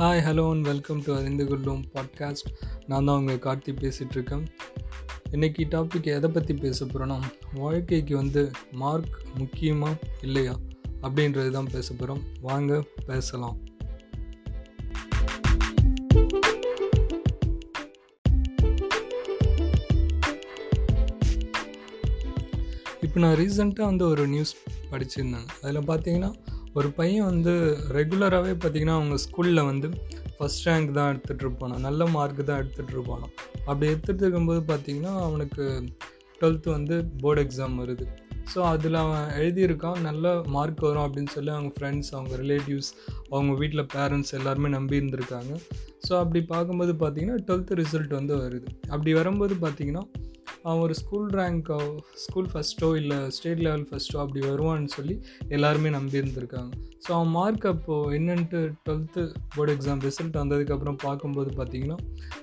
Hi hello and welcome to அறிந்து கொள்ளும் podcast நான் தான் உங்கள் கார்த்தி பேசிகிட்ருக்கேன். இன்றைக்கி டாபிக் எதை பற்றி பேச போகிறோன்னா வாழ்க்கைக்கு வந்து மார்க் முக்கியமாக இல்லையா அப்படின்றது தான் பேச போகிறோம் வாங்க பேசலாம். இப்போ நான் ரீசெண்டாக வந்து ஒரு நியூஸ் படிச்சிருந்தேன். அதில் பார்த்தீங்கன்னா ஒரு பையன் வந்து ரெகுலராகவே பார்த்திங்கன்னா அவங்க ஸ்கூலில் வந்து ஃபஸ்ட் ரேங்க் தான் எடுத்துகிட்டு இருப்பானோ. நல்ல மார்க் தான் எடுத்துகிட்டு இருப்பானோ. அப்படி எடுத்துகிட்டு இருக்கும்போது பார்த்திங்கன்னா அவனுக்கு டுவெல்த்து வந்து போர்டு எக்ஸாம் வருது. ஸோ அதில் அவன் எழுதியிருக்கான் நல்ல மார்க் வரும் அப்படின்னு சொல்லி அவங்க ஃப்ரெண்ட்ஸ் அவங்க ரிலேட்டிவ்ஸ் அவங்க வீட்டில் பேரண்ட்ஸ் எல்லாருமே நம்பி இருந்திருக்காங்க. ஸோ அப்படி பார்க்கும்போது பார்த்திங்கன்னா டுவெல்த்து ரிசல்ட் வந்து வருது. அப்படி வரும்போது பார்த்திங்கன்னா அவன் ஒரு ஸ்கூல் ரேங்க்கோ ஸ்கூல் ஃபஸ்ட்டோ இல்லை ஸ்டேட் லெவல் ஃபஸ்ட்டோ அப்படி வருவான்னு சொல்லி எல்லாருமே நம்பியிருந்திருக்காங்க ஸோ அவன் மார்க் அப்போது என்னென்ட்டு டுவெல்த்து போர்டு எக்ஸாம் ரிசல்ட் வந்ததுக்கப்புறம் பார்க்கும்போது பார்த்தீங்கன்னா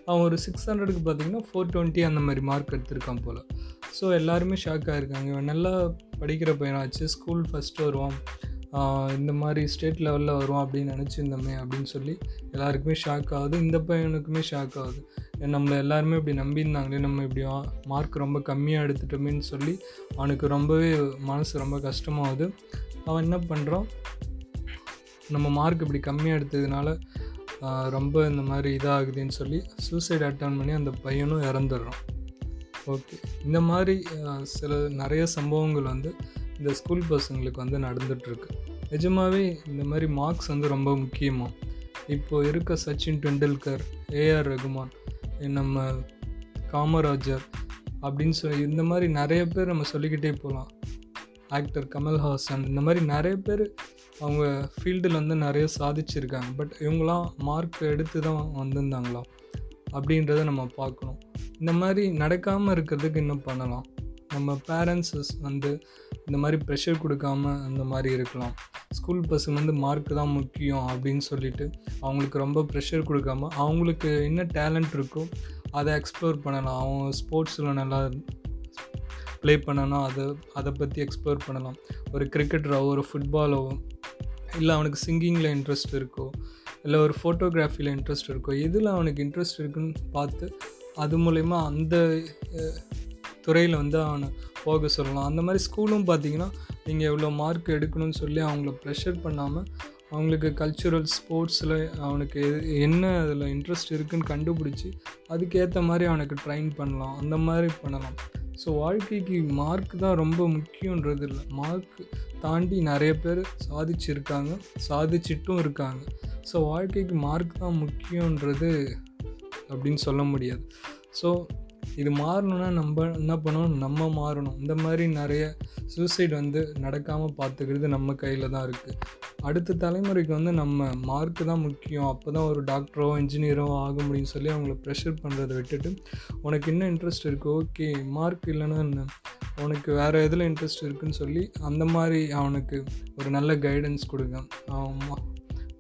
அவன் ஒரு சிக்ஸ் ஹண்ட்ரடுக்கு பார்த்தீங்கன்னா ஃபோர் டுவெண்ட்டி அந்த மாதிரி மார்க் எடுத்திருக்கான் போல். ஸோ எல்லாருமே ஷாக் ஆகிருக்காங்க இவன் நல்லா படிக்கிற பையனாச்சு ஸ்கூல் ஃபஸ்ட்டு வருவான். இந்த மாதிரி ஸ்டேட் லெவலில் வரும் அப்படின்னு நினச்சிருந்தோமே அப்படின்னு சொல்லி எல்லாருக்குமே ஷாக் ஆகுது. இந்த பையனுக்குமே ஷாக் ஆகுது. நம்மளை எல்லாருமே இப்படி நம்பியிருந்தாங்களே நம்ம இப்படி மார்க் ரொம்ப கம்மியாக எடுத்துட்டோமேன்னு சொல்லி அவனுக்கு ரொம்பவே மனசு ரொம்ப கஷ்டமாகுது. அவன் என்ன பண்ணுறான் நம்ம மார்க் இப்படி கம்மியாக எடுத்ததுனால ரொம்ப இந்த மாதிரி இதாகுதுன்னு சொல்லி சூசைட் அட்டன் பண்ணி அந்த பையனும் இறந்துடுறான். ஓகே இந்த மாதிரி சில நிறைய சம்பவங்கள் வந்து இந்த ஸ்கூல் பசங்களுக்கு வந்து நடந்துகிட்ருக்கு நிஜமாகவே இந்த மாதிரி மார்க்ஸ் வந்து ரொம்ப முக்கியமாக இப்போ இருக்க சச்சின் டெண்டுல்கர் ஏஆர் ரகுமான் நம்ம காமராஜர் அப்படின்னு சொல்லி இந்த மாதிரி நிறைய பேர் நம்ம சொல்லிக்கிட்டே போகலாம் ஆக்டர் கமல்ஹாசன் இந்த மாதிரி நிறைய பேர் அவங்க ஃபீல்டில் வந்து நிறைய சாதிச்சிருக்காங்க. பட் இவங்களாம் மார்க் எடுத்து தான் வந்திருந்தாங்களா? அப்படின்றத நம்ம பார்க்கணும். இந்த மாதிரி நடக்காமல் இருக்கிறதுக்கு இன்னும் பண்ணலாம். நம்ம பேரண்ட்ஸஸ் வந்து இந்த மாதிரி ப்ரெஷர் கொடுக்காம அந்த மாதிரி இருக்கலாம். ஸ்கூல் பசங்க வந்து மார்க் தான் முக்கியம் அப்படின்னு சொல்லிட்டு அவங்களுக்கு ரொம்ப ப்ரெஷர் கொடுக்காம அவங்களுக்கு என்ன டேலண்ட் இருக்கோ அதை எக்ஸ்ப்ளோர் பண்ணலாம். அவங்க ஸ்போர்ட்ஸில் நல்லா ப்ளே பண்ணணும் அதை அதை பற்றி எக்ஸ்ப்ளோர் பண்ணலாம். ஒரு கிரிக்கெட்டரோ ஒரு ஃபுட்பாலோ இல்லை அவனுக்கு சிங்கிங்கில் இன்ட்ரெஸ்ட் இருக்கோ இல்லை ஒரு ஃபோட்டோகிராஃபியில் இன்ட்ரெஸ்ட் இருக்கோ எதில் அவனுக்கு இன்ட்ரெஸ்ட் இருக்குன்னு பார்த்து அது மூலயமா அந்த துறையில் வந்து அவனை போக சொல்லலாம். அந்த மாதிரி ஸ்கூலும் பார்த்தீங்கன்னா நீங்கள் எவ்வளோ மார்க் எடுக்கணும்னு சொல்லி அவங்கள ப்ரெஷர் பண்ணாமல் அவங்களுக்கு கல்ச்சுரல் ஸ்போர்ட்ஸில் அவனுக்கு என்ன அதில் இன்ட்ரெஸ்ட் இருக்குதுன்னு கண்டுபிடிச்சி அதுக்கேற்ற மாதிரி அவனுக்கு ட்ரைன் பண்ணலாம். அந்த மாதிரி பண்ணலாம். ஸோ வாழ்க்கைக்கு மார்க் தான் ரொம்ப முக்கியன்றது இல்லை. மார்க் தாண்டி நிறைய பேர் சாதிச்சிருக்காங்க சாதிச்சிட்டும் இருக்காங்க. ஸோ வாழ்க்கைக்கு மார்க் தான் முக்கியன்றது அப்படின்னு சொல்ல முடியாது. ஸோ இது மாறணும்னா நம்ம என்ன பண்ணணும்? நம்ம மாறணும். இந்த மாதிரி நிறைய சூசைட் வந்து நடக்காமல் பார்த்துக்கிறது நம்ம கையில் தான் இருக்குது அடுத்த தலைமுறைக்கு வந்து நம்ம மார்க்கு தான் முக்கியம். அப்போ தான் ஒரு டாக்டரோ இன்ஜினியரோ ஆக முடியும்னு சொல்லி அவங்கள ப்ரெஷர் பண்ணுறதை விட்டுட்டு உனக்கு என்ன இன்ட்ரெஸ்ட் இருக்குது ஓகே மார்க் இல்லைன்னா என்ன? உனக்கு வேறு எதில் இன்ட்ரெஸ்ட் இருக்குதுன்னு சொல்லி அந்த மாதிரி அவனுக்கு ஒரு நல்ல கைடன்ஸ் கொடுங்க.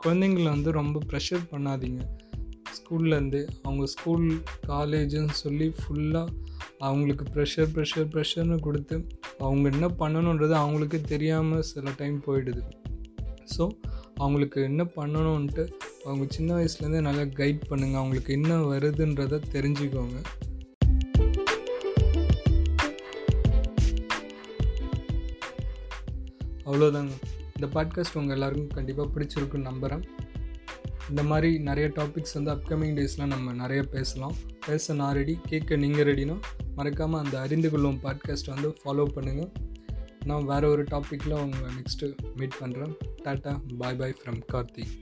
குழந்தைங்கள வந்து ரொம்ப ப்ரெஷர் பண்ணாதீங்க. ஸ்கூல்லேருந்து அவங்க ஸ்கூல் காலேஜுன்னு சொல்லி ஃபுல்லாக அவங்களுக்கு ப்ரெஷர் ப்ரெஷர் ப்ரெஷர்னு கொடுத்து அவங்க என்ன பண்ணணுன்றது அவங்களுக்கு தெரியாமல் சில டைம் போயிடுது. ஸோ அவங்களுக்கு என்ன பண்ணணுன்ட்டு அவங்க சின்ன வயசுலேருந்தே நல்லா கைட் பண்ணுங்கள் அவங்களுக்கு என்ன வருதுன்றதை தெரிஞ்சுக்கோங்க. அவ்வளோதாங்க. இந்த பாட்காஸ்ட் உங்கள் எல்லாருக்கும் கண்டிப்பாக பிடிச்சிருக்குன்னு நம்புகிறேன் இந்த மாதிரி நிறைய டாபிக்ஸ் வந்து அப்கமிங் டேஸில் நம்ம நிறைய பேசலாம். பேச நான் ரெடி கேட்க நீங்கள் ரெடினா மறக்காமல் அந்த அறிந்து கொள்ளும் பாட்காஸ்ட் வந்து ஃபாலோ பண்ணுங்கள் நான் வேறு ஒரு டாப்பிக்கில் உங்களை நெக்ஸ்ட்டு மீட் பண்ணுறேன் tata bye bye from Karthik